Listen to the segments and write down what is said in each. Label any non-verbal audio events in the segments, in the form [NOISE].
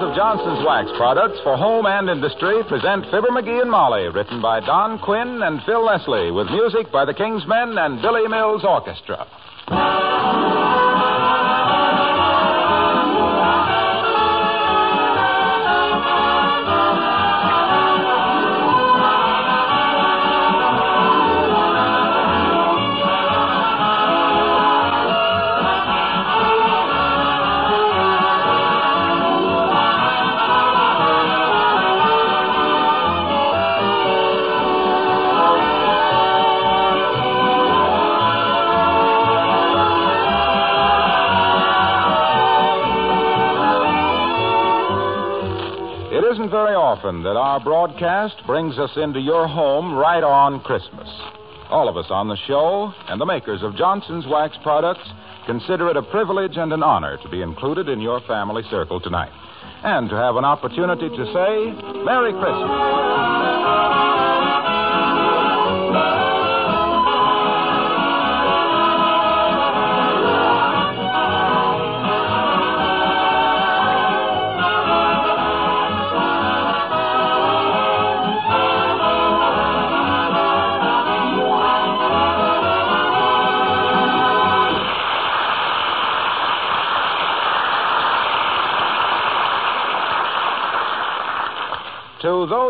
Makers of Johnson's Wax products for home and industry present Fibber McGee and Molly, written by Don Quinn and Phil Leslie, with music by the King's Men and Billy Mills Orchestra. Often that our broadcast brings us into your home right on Christmas. All of us on the show and the makers of Johnson's Wax products consider it a privilege and an honor to be included in your family circle tonight and to have an opportunity to say Merry Christmas.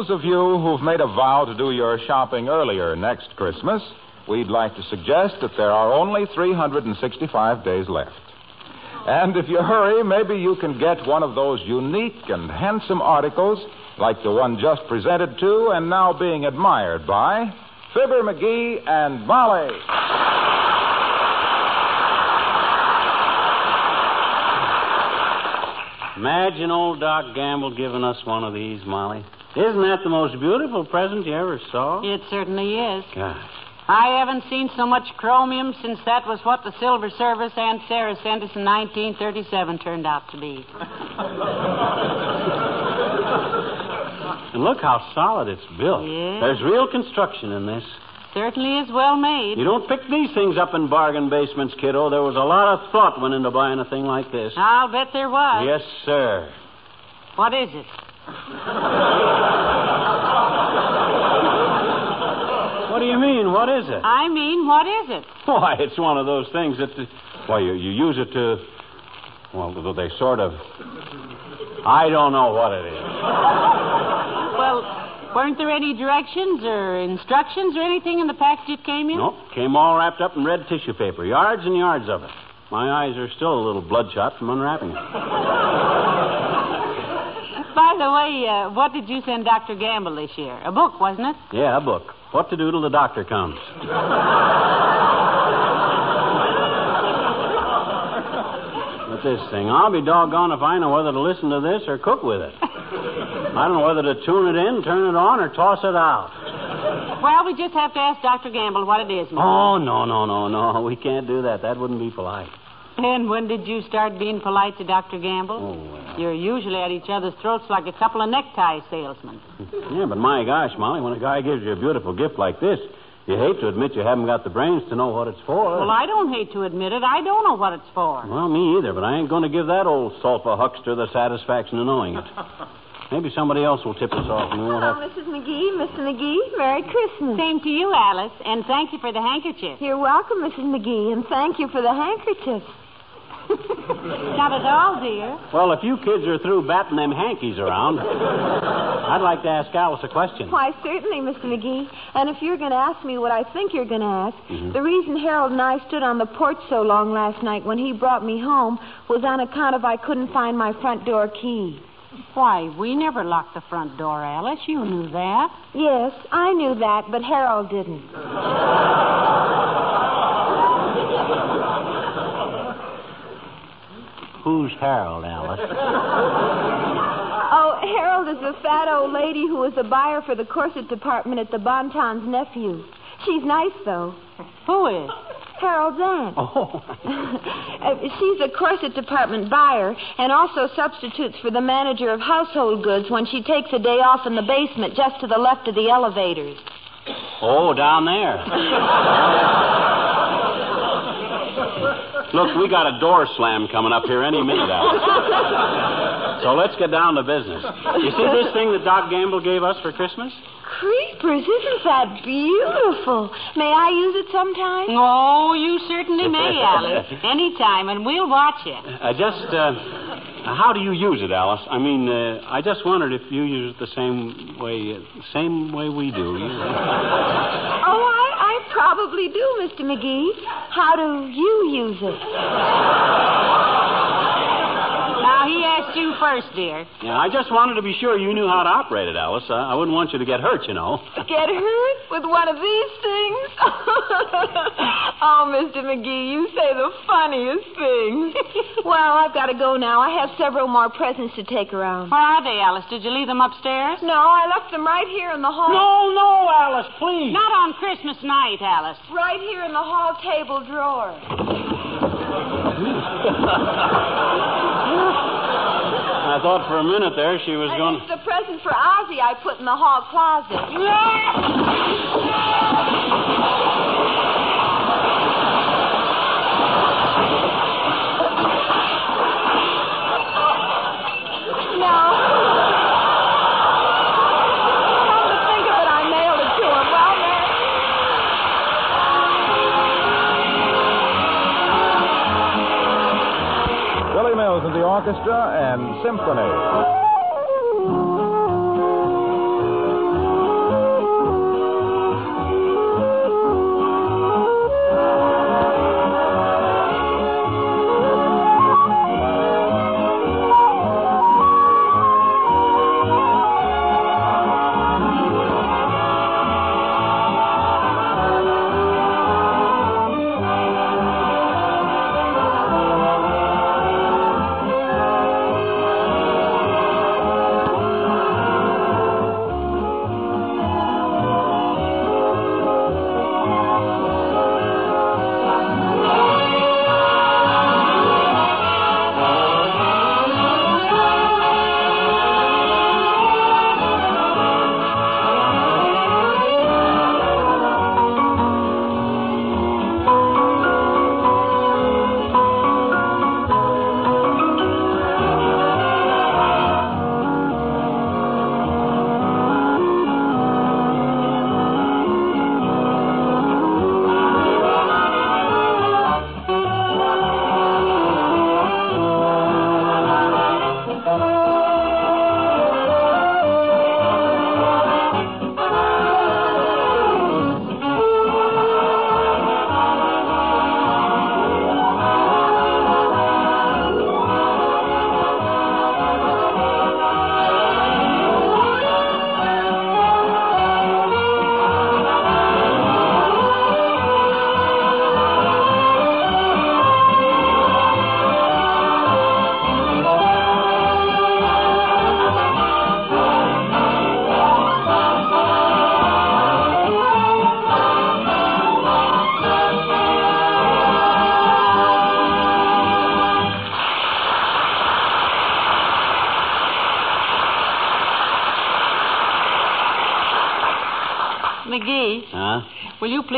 Those of you who've made a vow to do your shopping earlier next Christmas, we'd like to suggest that there are only 365 days left. And if you hurry, maybe you can get one of those unique and handsome articles like the one just presented to and now being admired by Fibber McGee and Molly. Imagine old Doc Gamble giving us one of these, Molly. Isn't that the most beautiful present you ever saw? It certainly is. Gosh. I haven't seen so much chromium since that was what the Silver Service Aunt Sarah sent us in 1937 turned out to be. [LAUGHS] And look how solid it's built. Yeah. There's real construction in this. Certainly is well made. You don't pick these things up in bargain basements, kiddo. There was a lot of thought went into buying a thing like this. I'll bet there was. Yes, sir. What is it? What do you mean? What is it? I mean, what is it? Why, it's one of those things that, why, you, you use it to, well, they sort of, I don't know what it is. Well, weren't there any directions or instructions or anything in the package it came in? Nope, came all wrapped up in red tissue paper, yards and yards of it. My eyes are still a little bloodshot from unwrapping it. [LAUGHS] By the way, uh, what did you send Dr. Gamble this year? A book, wasn't it? Yeah, a book. What to do till the doctor comes. [LAUGHS] This thing, I'll be doggone if I know whether to listen to this or cook with it. I don't know whether to tune it in, turn it on, or toss it out. Well, we just have to ask Dr. Gamble what it is, Mr. Oh, no, no, no, no. We can't do that. That wouldn't be polite. And when did you start being polite to Dr. Gamble? Oh, well. You're usually at each other's throats like a couple of necktie salesmen. Yeah, but my gosh, Molly, when a guy gives you a beautiful gift like this, you hate to admit you haven't got the brains to know what it's for. Well, I don't hate to admit it. I don't know what it's for. Well, me either, but I ain't going to give that old sulfa huckster the satisfaction of knowing it. [LAUGHS] Maybe somebody else will tip us off and we won't Hello, have. Mrs. McGee, Mr. McGee. Merry Christmas. Same to you, Alice, and thank you for the handkerchief. You're welcome, Mrs. McGee, and thank you for the handkerchief. [LAUGHS] Not at all, dear. Well, if you kids are through batting them hankies around, I'd like to ask Alice a question. Why, certainly, Mr. McGee. And if you're going to ask me what I think you're going to ask, Mm-hmm. the reason Harold and I stood on the porch so long last night when he brought me home was on account of I couldn't find my front door key. Why, we never locked the front door, Alice. You knew that. Yes, I knew that, but Harold didn't. [LAUGHS] Who's Harold, Alice? [LAUGHS] Oh, Harold is the fat old lady who was a buyer for the corset department at the Bonton's nephew. She's nice, though. Who is? Harold's aunt. Oh. [LAUGHS] Uh, she's a corset department buyer and also substitutes for the manager of household goods when she takes a day off in the basement just to the left of the elevators. Oh, down there. [LAUGHS] Look, we got a door slam coming up here any minute, Alice. [LAUGHS] So let's get down to business. You see this thing that Doc Gamble gave us for Christmas? Creepers, isn't that beautiful? May I use it sometime? Oh, you certainly may, [LAUGHS] Alice. Anytime, and we'll watch it. I just, uh, how do you use it, Alice? I mean, uh, I just wondered if you use it the same way, uh, same way we do. You know? Oh, I, I probably do, Mr. McGee. How do you use it? Now, he asked you first, dear. Yeah, I just wanted to be sure you knew how to operate it, Alice. Uh, I wouldn't want you to get hurt, you know. [LAUGHS] Get hurt with one of these things? [LAUGHS] oh, Mr. McGee, you say the funniest things. [LAUGHS] well, I've got to go now. I have several more presents to take around. Where are they, Alice? Did you leave them upstairs? No, I left them right here in the hall. No, no, Alice, please. Not on Christmas night, Alice. Right here in the hall table drawer. I thought for a minute there she was And going. it's the present for Ozzy I put in the hall closet. Orchestra and symphony.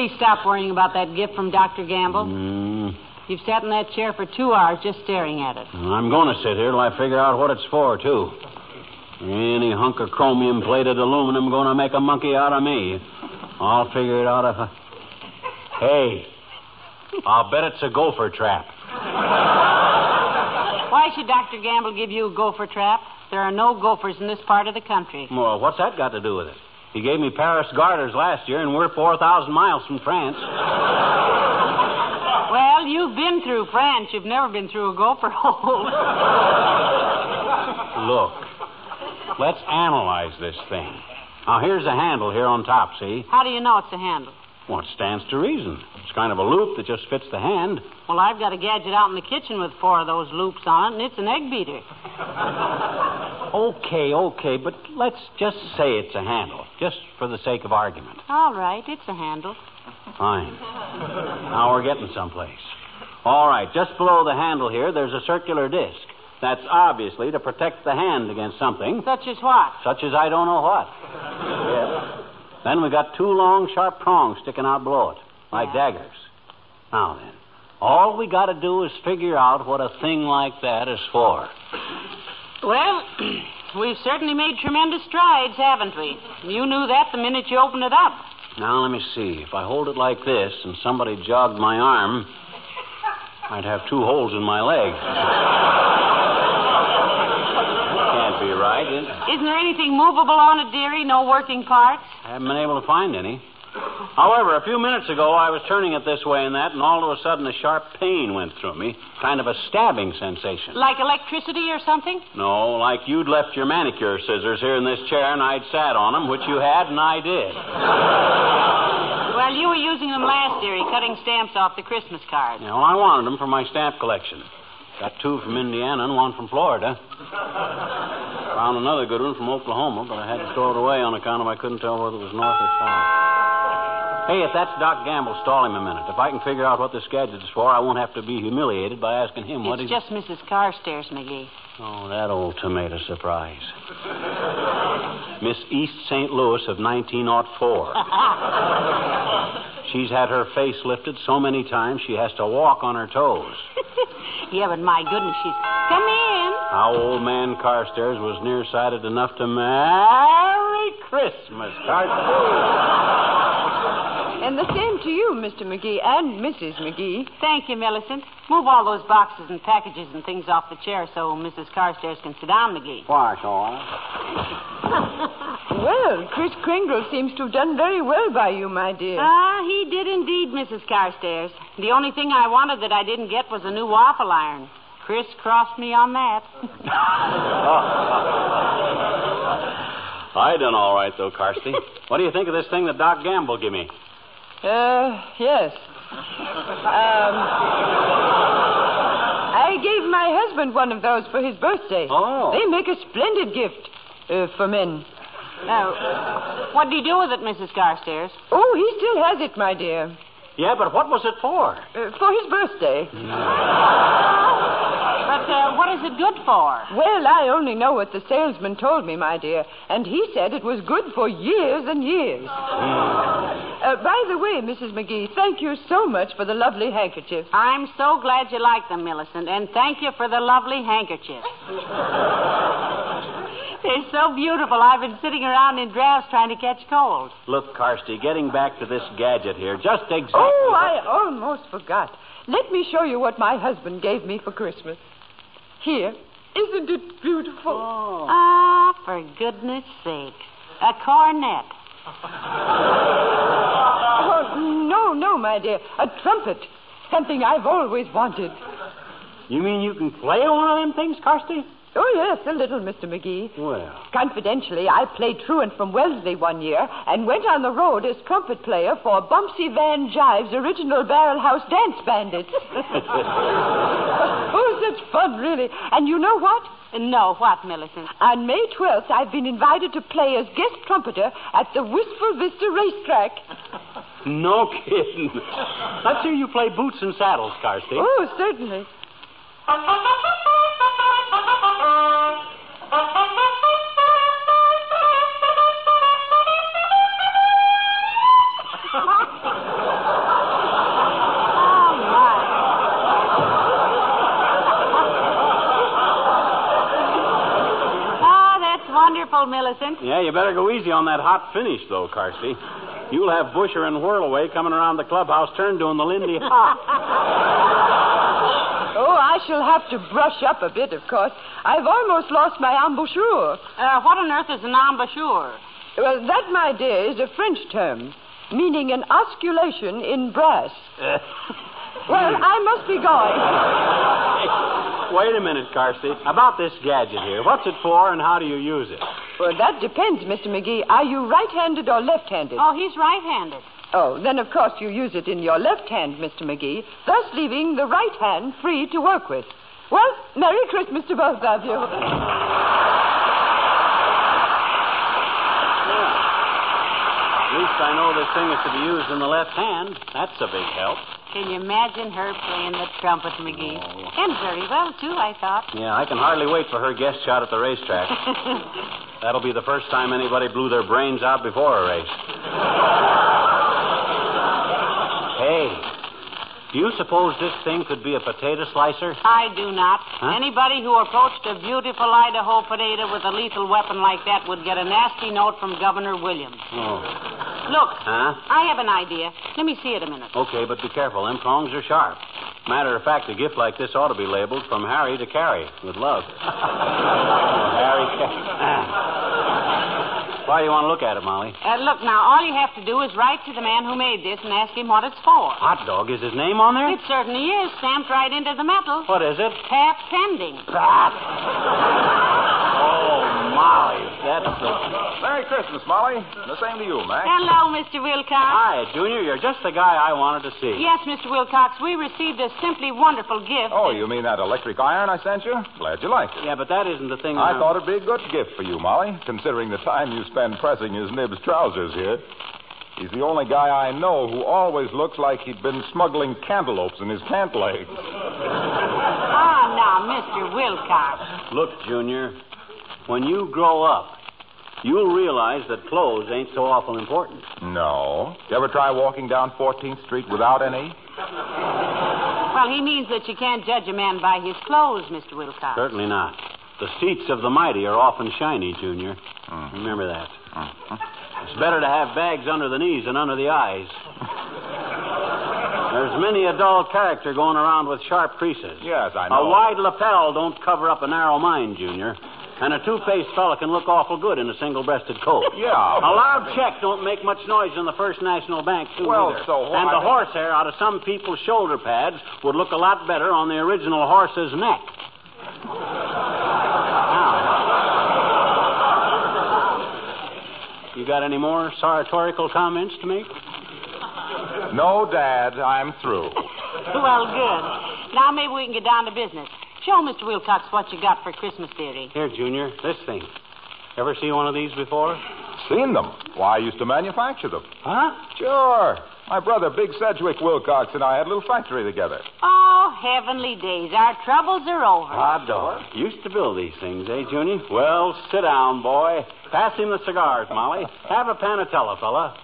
Please stop worrying about that gift from Dr. Gamble? Mm, You've sat in that chair for two hours just staring at it. I'm going to sit here till I figure out what it's for, too. Any hunk of chromium plated aluminum going to make a monkey out of me. I'll figure it out if I. Hey, I'll bet it's a gopher trap. Why should Dr. Gamble give you a gopher trap? There are no gophers in this part of the country. Well, what's that got to do with it? He gave me Paris garters last year, and we're 4,000 miles from France. Well, you've been through France. You've never been through a gopher hole. Look, let's analyze this thing. Now, here's a handle here on top, see? How do you know it's a handle? Well, it stands to reason. It's kind of a loop that just fits the hand. Well, I've got a gadget out in the kitchen with four of those loops on it, and it's an egg beater. [LAUGHS] Okay, okay, but let's just say it's a handle, just for the sake of argument. All right, it's a handle. Fine. Now we're getting someplace. All right, just below the handle here, there's a circular disc. That's obviously to protect the hand against something, Such as what? such as I don't know what. Yes. [LAUGHS] Then we got two long, sharp prongs sticking out below it, like daggers. Now then, all we got to do is figure out what a thing like that is for. Well, [CLEARS THROAT] we've certainly made tremendous strides, haven't we? You knew that the minute you opened it up. Now let me see. If I hold it like this and somebody jogged my arm, I'd have two holes in my leg. [LAUGHS] Be right. Isn't there anything movable on it, dearie? No working parts? I haven't been able to find any. However, a few minutes ago, I was turning it this way and that, and all of a sudden a sharp pain went through me. Kind of a stabbing sensation. Like electricity or something? No, like you'd left your manicure scissors here in this chair and I'd sat on them, which you had and I did. Well, you were using them last, dearie, cutting stamps off the Christmas cards. Yeah, well, I wanted them for my stamp collection. Got two from Indiana and one from Florida. Found another good one from Oklahoma, but I had to throw it away on account of I couldn't tell whether it was north or south. Hey, if that's Doc Gamble, stall him a minute. If I can figure out what this gadget is for, I won't have to be humiliated by asking him what It's just Mrs. Carstairs, McGee. Oh, that old tomato surprise. Miss East St. Louis of 1904. She's had her face lifted so many times she has to walk on her toes. [LAUGHS] yeah, but my goodness, she's. Come in. How old man Carstairs was nearsighted enough to marry Christmas, Carstairs. And the same to you, Mr. McGee, and Mrs. McGee. Thank you, Millicent. Move all those boxes and packages and things off the chair so Mrs. Carstairs can sit down, McGee. Why, so [LAUGHS] Well, Kris Kringle seems to have done very well by you, my dear. Ah, he did indeed, Mrs. Carstairs. The only thing I wanted that I didn't get was a new waffle iron. Chris crossed me on that. [LAUGHS] I done all right, though, Carsty. what do you think of this thing that Doc Gamble give me? Uh, yes. Um, I gave my husband one of those for his birthday. Oh. They make a splendid gift uh, for men. now, what do you do with it, Mrs. Carstairs? Oh, he still has it, my dear. Yeah, but what was it for? Uh, for his birthday. [LAUGHS] But uh, what is it good for? Well, I only know what the salesman told me, my dear, and he said it was good for years and years. Uh, by the way, Mrs. McGee, thank you so much for the lovely handkerchief. I'm so glad you like them, Millicent, and thank you for the lovely handkerchiefs. [LAUGHS] They're so beautiful. I've been sitting around in drafts trying to catch cold. Look, Carsty, getting back to this gadget here, just exactly. Oh, I almost forgot. Let me show you what my husband gave me for Christmas. Here. Isn't it beautiful? Ah, for goodness sake. A cornet. [LAUGHS] Oh, no, no, my dear. A trumpet. Something I've always wanted. You mean you can play one of them things, Carsty? Oh, yes, a little, Mr. McGee. Well. Confidentially, I played truant from Wellesley one year and went on the road as trumpet player for Bumpsy Van Jive's original Barrel House Dance Bandits. [LAUGHS] oh, such fun, really. And you know what? No, what, Millicent? On May 12th, I've been invited to play as guest trumpeter at the Wistful Vista racetrack. No kidding. Let's hear you play boots and saddles, Carsty. Oh, certainly. Millicent. Yeah, you better go easy on that hot finish, though, Carsty. You'll have Busher and Whirlaway coming around the clubhouse turn doing the Lindy [LAUGHS] Hop. Oh, I shall have to brush up a bit, of course. I've almost lost my embouchure. Uh, what on earth is an embouchure? Well, that, my dear, is a French term, meaning an osculation in brass. [LAUGHS] well, I must be going. Wait a minute, Carsey. About this gadget here. What's it for and how do you use it? Well, that depends, Mr. McGee. Are you right-handed or left-handed? Oh, he's right-handed. Oh, then of course you use it in your left hand, Mr. McGee, thus leaving the right hand free to work with. Well, Merry Christmas to both of you. At least I know this thing is to be used in the left hand. That's a big help. Can you imagine her playing the trumpet, McGee? And very well, too, I thought. Yeah, I can hardly wait for her guest shot at the racetrack. [LAUGHS] That'll be the first time anybody blew their brains out before a race. hey, do you suppose this thing could be a potato slicer? I do not. Huh? Anybody who approached a beautiful Idaho potato with a lethal weapon like that would get a nasty note from Governor Williams. Oh. Look, Huh? I have an idea. Let me see it a minute. Okay, but be careful. Them prongs are sharp. Matter of fact, a gift like this ought to be labeled from Harry to Carrie, with love. [LAUGHS] Harry. [LAUGHS] Why do you want to look at it, Molly? Uh, look, now, all you have to do is write to the man who made this and ask him what it's for. Hot dog is his name on there? It certainly is, stamped right into the metal. What is it? Tap pending. Molly, that's the. Merry Christmas, Molly. The same to you, Mac. Hello, Mr. Wilcox. Hi, Junior. You're just the guy I wanted to see. Yes, Mr. Wilcox, we received a simply wonderful gift. Oh, you mean that electric iron I sent you? Glad you liked it. Yeah, but that isn't the thing. I I'm- thought it'd be a good gift for you, Molly, considering the time you spend pressing his nibs trousers here. He's the only guy I know who always looks like he'd been smuggling cantaloupes in his pant legs. Ah, now, Mr. Wilcox. Look, Junior, when you grow up, you'll realize that clothes ain't so awful important. No. You ever try walking down 14th Street without any? Well, he means that you can't judge a man by his clothes, Mr. Wilcox. Certainly not. The seats of the mighty are often shiny, Junior. Mm. Remember that. It's better to have bags under the knees than under the eyes. There's many a dull character going around with sharp creases. Yes, I know. A wide lapel don't cover up a narrow mind, Junior. And a two-faced fella can look awful good in a single-breasted coat. [LAUGHS] Yeah. A loud check don't make much noise in the First National Bank, too, Well, either. so And why- the horsehair out of some people's shoulder pads would look a lot better on the original horse's neck. Now. You got any more sartorical comments to make? No, Dad, I'm through. Well, good. Now maybe we can get down to business. Show Mr. Wilcox what you got for Christmas theory. Here, Junior, this thing. Ever see one of these before? Seen them. Why, I used to manufacture them. Huh? Sure. My brother, Big Sedgwick Wilcox, and I had a little factory together. Oh, heavenly days. Our troubles are over. Hot dog. Used to build these things, eh, Junior? Well, sit down, boy. Pass him the cigars, Molly. Have a panatella, fella.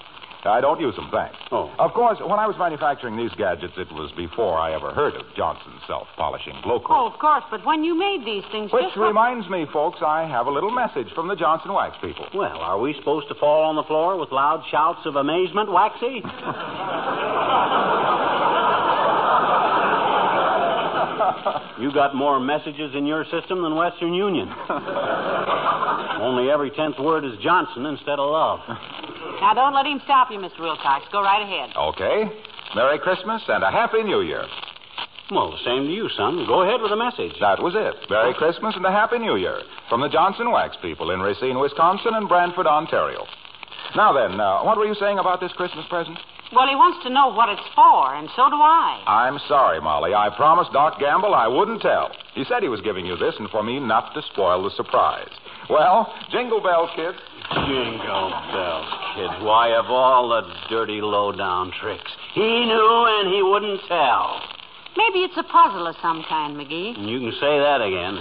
I don't use them, thanks. Oh. Of course, when I was manufacturing these gadgets, it was before I ever heard of Johnson's self-polishing Glo-Coat. Oh, of course, but when you made these things, Which just what- reminds me, folks, I have a little message from the Johnson Wax people. Well, are we supposed to fall on the floor with loud shouts of amazement, Waxy? [LAUGHS] you got more messages in your system than Western Union. [LAUGHS] Only every tenth word is Johnson instead of love. Now, don't let him stop you, Mr. Wilcox. Go right ahead. Okay. Merry Christmas and a Happy New Year. Well, the same to you, son. Go ahead with the message. That was it. Merry Christmas and a Happy New Year from the Johnson Wax people in Racine, Wisconsin and Brantford, Ontario. Now then, uh, what were you saying about this Christmas present? Well, he wants to know what it's for, and so do I. I'm sorry, Molly. I promised Doc Gamble I wouldn't tell. He said he was giving you this and for me not to spoil the surprise. Well, jingle bells, kids. Jingle bells, kid. Why, of all the dirty, low-down tricks, he knew and he wouldn't tell. Maybe it's a puzzle of some kind, McGee. You can say that again.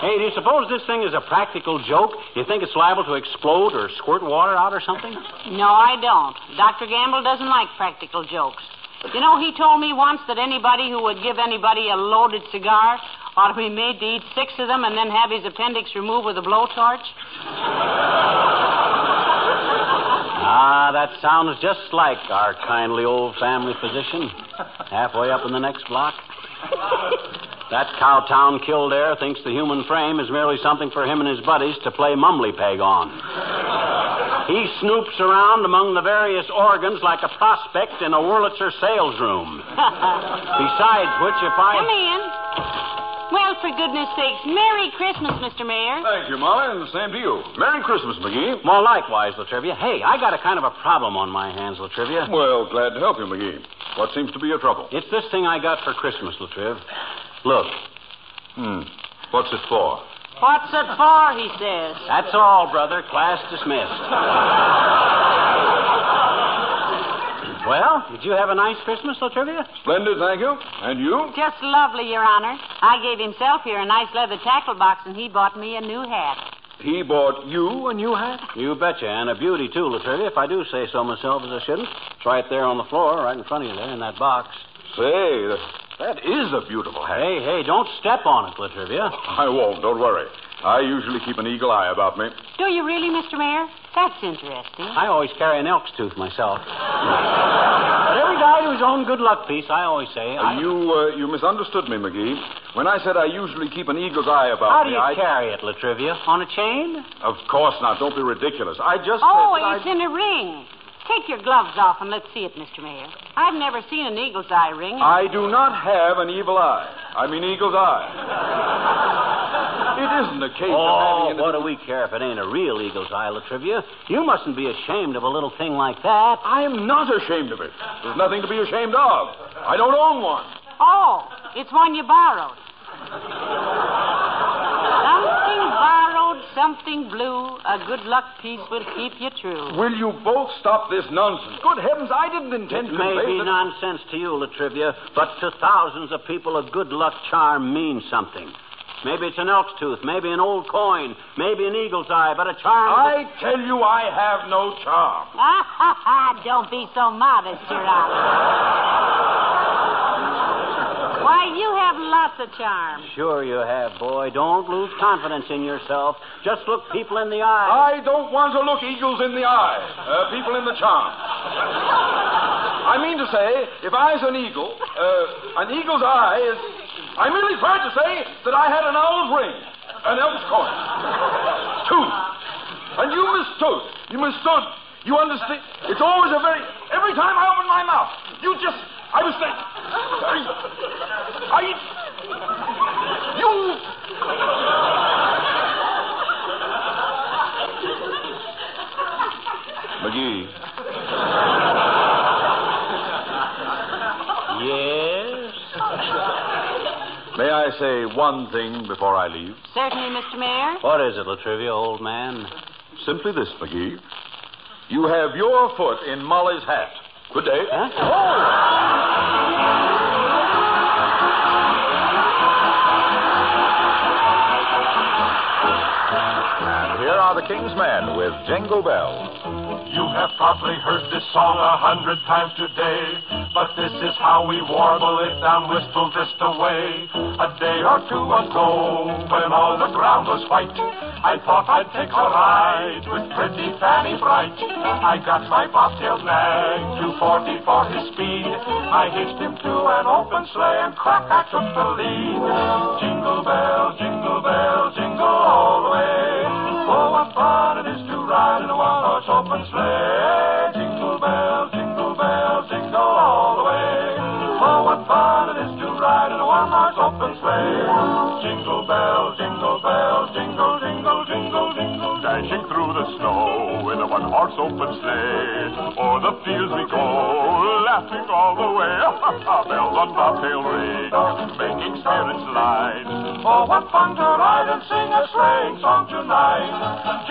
hey, do you suppose this thing is a practical joke? You think it's liable to explode or squirt water out or something? No, I don't. Dr. Gamble doesn't like practical jokes. You know, he told me once that anybody who would give anybody a loaded cigar ought to be made to eat six of them and then have his appendix removed with a blowtorch. Ah, that sounds just like our kindly old family physician. Halfway up in the next block. That cowtown Kildare thinks the human frame is merely something for him and his buddies to play mumbly peg on. He snoops around among the various organs like a prospect in a Wurlitzer sales room. Besides which, if I. Come in. Well, for goodness sakes, Merry Christmas, Mr. Mayor. Thank you, Molly, and the same to you. Merry Christmas, McGee. Well, likewise, La Trivia. Hey, I got a kind of a problem on my hands, La Trivia. Well, glad to help you, McGee. What seems to be your trouble? It's this thing I got for Christmas, La Triv. Look, Hmm. What's it for? What's it for, he says. that's all, brother. Class dismissed. [LAUGHS] well, did you have a nice Christmas, La Trivia? Splendid, thank you. And you? Just lovely, Your Honor. I gave himself here a nice leather tackle box, and he bought me a new hat. He bought you a new hat? You betcha, and a beauty, too, La Trivia, if I do say so myself as I shouldn't. It's right there on the floor, right in front of you there in that box. Say, that, that is a beautiful hat. Hey, hey, don't step on it, La Trivia. [LAUGHS] I won't, don't worry. I usually keep an eagle eye about me. Do you really, Mr. Mayor? That's interesting. I always carry an elk's tooth myself. but every guy to his own good luck piece, I always say. I... Uh, you, uh, you misunderstood me, McGee. When I said I usually keep an eagle's eye about How do me, you I... carry it, La Trivia? On a chain? Of course not. Don't be ridiculous. I just Oh, said that it's in a ring. Take your gloves off and let's see it, Mr. Mayor. I've never seen an eagle's eye ring. I... I do not have an evil eye. I mean eagle's eye. It isn't a case of Oh, having an... what do we care if it ain't a real eagle's eye, La Trivia? You mustn't be ashamed of a little thing like that. I am not ashamed of it. There's nothing to be ashamed of. I don't own one. Oh, it's one you borrowed. something borrowed, something blue. A good luck piece will keep you true. Will you both stop this nonsense? Good heavens, I didn't intend It to may convey be that- nonsense to you, La Trivia, but to thousands of people, a good luck charm means something. Maybe it's an elk's tooth, maybe an old coin, maybe an eagle's eye, but a charm. I tell you, I have no charm. Ah, ha, ha. Don't be so modest, Your Honor. Why, you have lots of charm. Sure you have, boy. Don't lose confidence in yourself. Just look people in the eye. I don't want to look eagles in the eye, uh, people in the charm. I mean to say, if I's an eagle, uh, an eagle's eye is. I merely tried to say that I had an owl's ring, an elk's coin, tooth. And you mistook. You mistook. You understand? It's always a very. Every time I open my mouth, you just. I was saying. I. I you. McGee. Yes? May I say one thing before I leave? Certainly, Mr. Mayor. What is it, La Trivia, old man? Simply this, McGee. You have your foot in Molly's hat. Good day. Huh? And the King's Men with Jingle Bells. You have probably heard this song a hundred times today, but this is how we warble it down Wistful Vista away. A day or two ago, when all the ground was white, I thought I'd take a ride with pretty Fanny Bright. I got my bobtail nag, 240 for his speed. I hitched him to an open sleigh and crack, I took the lead. Jingle bell, jingle bell, jingle all the way. Oh, what fun it is to ride in a one-horse open sleigh. In one-horse open sleigh. Jingle bell, jingle bell, jingle, jingle, jingle, jingle. Dashing through the snow in a one-horse open sleigh. O'er the fields we go, laughing all the way. Bells on bobtail ring, making spirits light. Oh, what fun to ride and sing a sleighing song tonight.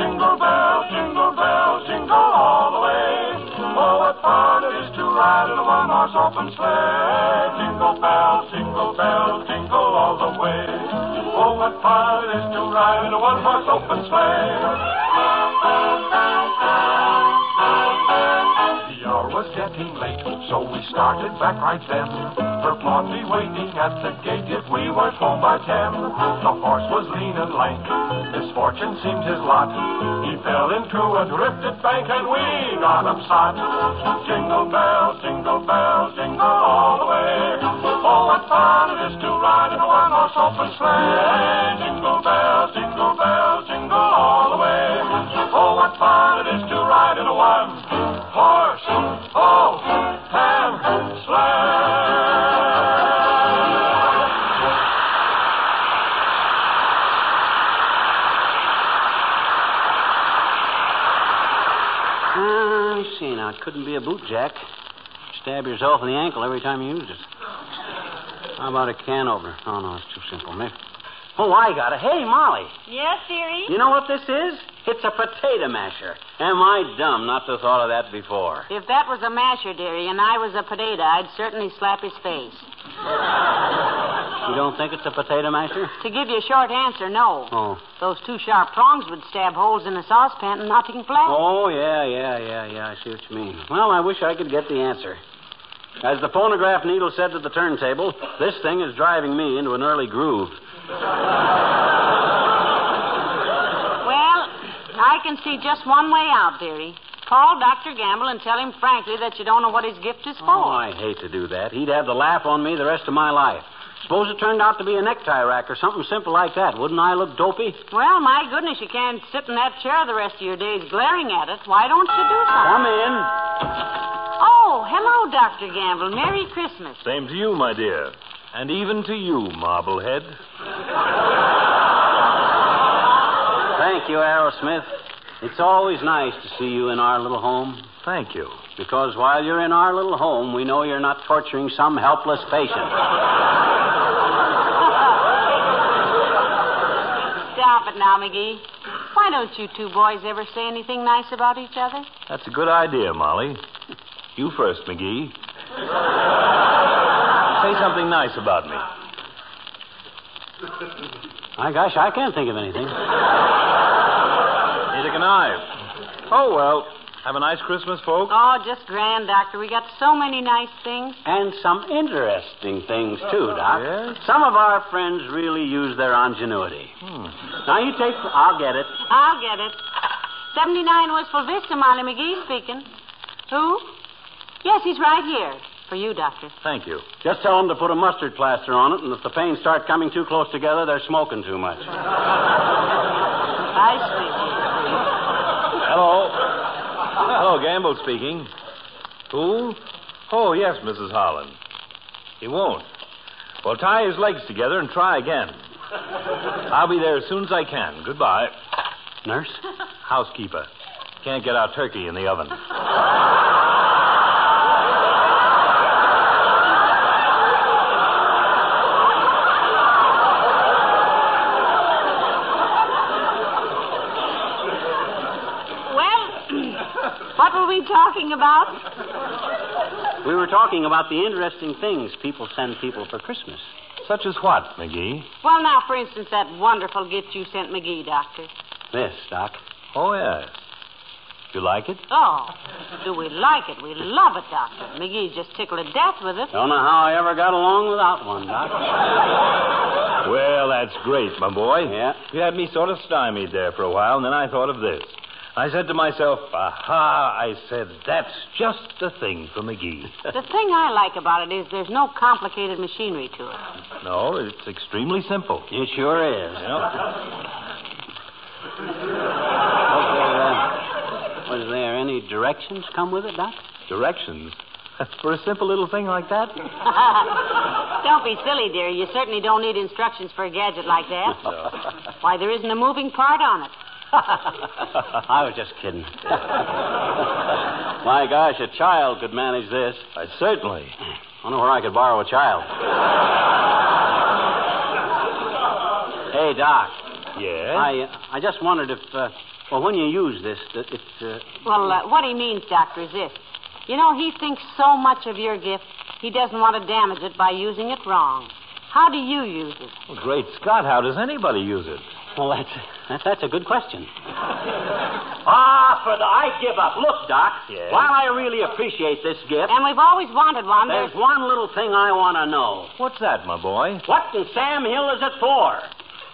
Jingle bell, jingle bell, jingle all the way. Oh, what fun it is in a one-horse open sleigh. Jingle bells, jingle bells, jingle all the way. Oh, what fun it is to ride in a one-horse open sleigh. The hour was getting late, so we started back right then. For Blondie waiting at the gate if we weren't home by ten. The horse was lean and lank, misfortune seemed his lot. He fell into a drifted bank and we got upset. Jingle bells, jingle bells, jingle all the way. Oh, what fun it is to ride in a one-horse open sleigh. Jack. Stab yourself in the ankle every time you use it. How about a can opener? Oh, no, it's too simple. Maybe. Oh, I got it. Hey, Molly. Yes, dearie? You know what this is? It's a potato masher. Am I dumb not to have thought of that before? If that was a masher, dearie, and I was a potato, I'd certainly slap his face. You don't think it's a potato masher? To give you a short answer, no. Oh. Those two sharp prongs would stab holes in a saucepan and nothing flat. Oh, yeah, yeah, yeah, yeah. I see what you mean. Well, I wish I could get the answer. As the phonograph needle said to the turntable, this thing is driving me into an early groove. Well, I can see just one way out, dearie. Call Dr. Gamble and tell him frankly that you don't know what his gift is for. Oh, I hate to do that. He'd have the laugh on me the rest of my life. Suppose it turned out to be a necktie rack or something simple like that. Wouldn't I look dopey? Well, my goodness, you can't sit in that chair the rest of your days glaring at it. Why don't you do something? Come in. Oh, hello, Dr. Gamble. Merry Christmas. Same to you, my dear. And even to you, Marblehead. Thank you, Arrowsmith. It's always nice to see you in our little home. Thank you. Because while you're in our little home, we know you're not torturing some helpless patient. Stop it now, McGee. Why don't you two boys ever say anything nice about each other? That's a good idea, Molly. You first, McGee. Say something nice about me. My gosh, I can't think of anything. Neither can I. Oh, well. Have a nice Christmas, folks. Oh, just grand, Doctor. We got so many nice things. And some interesting things, oh, too, Doc. Yes? Some of our friends really use their ingenuity. Hmm. Now, you take. I'll get it. I'll get it. 79 Wistful Vista, Molly McGee speaking. Who? Yes, he's right here. For you, Doctor. Thank you. Just tell them to put a mustard plaster on it, and if the pains start coming too close together, they're smoking too much. [LAUGHS] I speak. Hello. Hello, Gamble speaking. Who? Oh, yes, Mrs. Holland. He won't. Well, tie his legs together and try again. I'll be there as soon as I can. Goodbye. Nurse? Housekeeper. Can't get our turkey in the oven. [LAUGHS] Well, what were we talking about? We were talking about the interesting things people send people for Christmas. Such as what, McGee? Well, now, for instance, that wonderful gift you sent McGee, Doctor. This, Doc. Oh, yes. Do you like it? Oh, do we like it? We love it, Doctor. McGee just tickled to death with it. Don't know how I ever got along without one, Doc. Well, that's great, my boy. Yeah. You had me sort of stymied there for a while, and then I thought of this. I said to myself, aha, I said, that's just the thing for McGee. [LAUGHS] The thing I like about it is there's no complicated machinery to it. no, it's extremely simple. It sure is. You know? Was there, uh, was there any directions come with it, Doc? Directions. [LAUGHS] For a simple little thing like that? [LAUGHS] don't be silly, dear. You certainly don't need instructions for a gadget like that. Why, there isn't a moving part on it. [LAUGHS] I was just kidding. My gosh, a child could manage this. I certainly. I wonder where I could borrow a child. hey, Doc. Yes? I uh, I just wondered if, uh, well, when you use this, that it. Uh, Well, uh, what he means, Doctor, is this. You know, he thinks so much of your gift, he doesn't want to damage it by using it wrong. How do you use it? Well, great Scott, how does anybody use it? Well, that's that, that's a good question. [LAUGHS] ah, for the I give up. Look, Doc. Yes? While I really appreciate this gift, And we've always wanted one. there's There's... one little thing I want to know. What's that, my boy? What in Sam Hill is it for?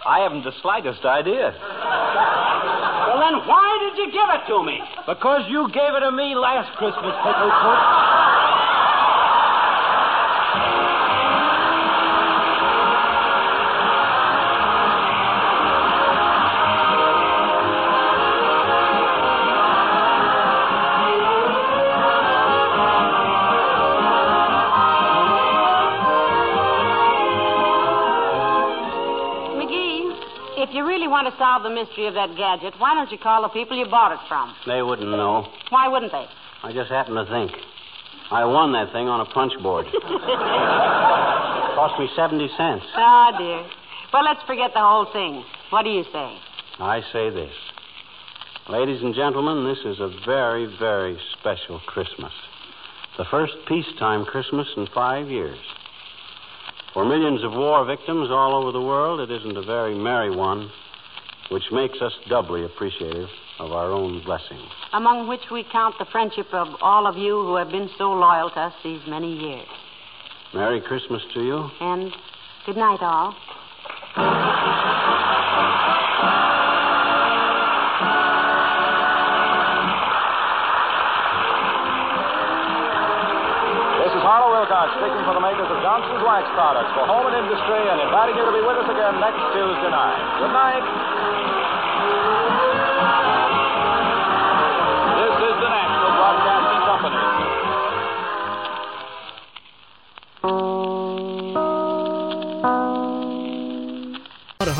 I haven't the slightest idea. Well, then why did you give it to me? Because you gave it to me last Christmas, Picklefoot. [LAUGHS] want to solve the mystery of that gadget, why don't you call the people you bought it from? They wouldn't know. Why wouldn't they? I just happened to think. I won that thing on a punch board. [LAUGHS] Cost me 70 cents. Ah, dear. Well, let's forget the whole thing. What do you say? I say this. Ladies and gentlemen, this is a very, very special Christmas. The first peacetime Christmas in five years. For millions of war victims all over the world, it isn't a very merry one, which makes us doubly appreciative of our own blessings. Among which we count the friendship of all of you who have been so loyal to us these many years. Merry Christmas to you. And good night, all. This is Harlow Wilcox speaking for the makers of Johnson's Wax Products for home and industry and inviting you to be with us again next Tuesday night. Good night.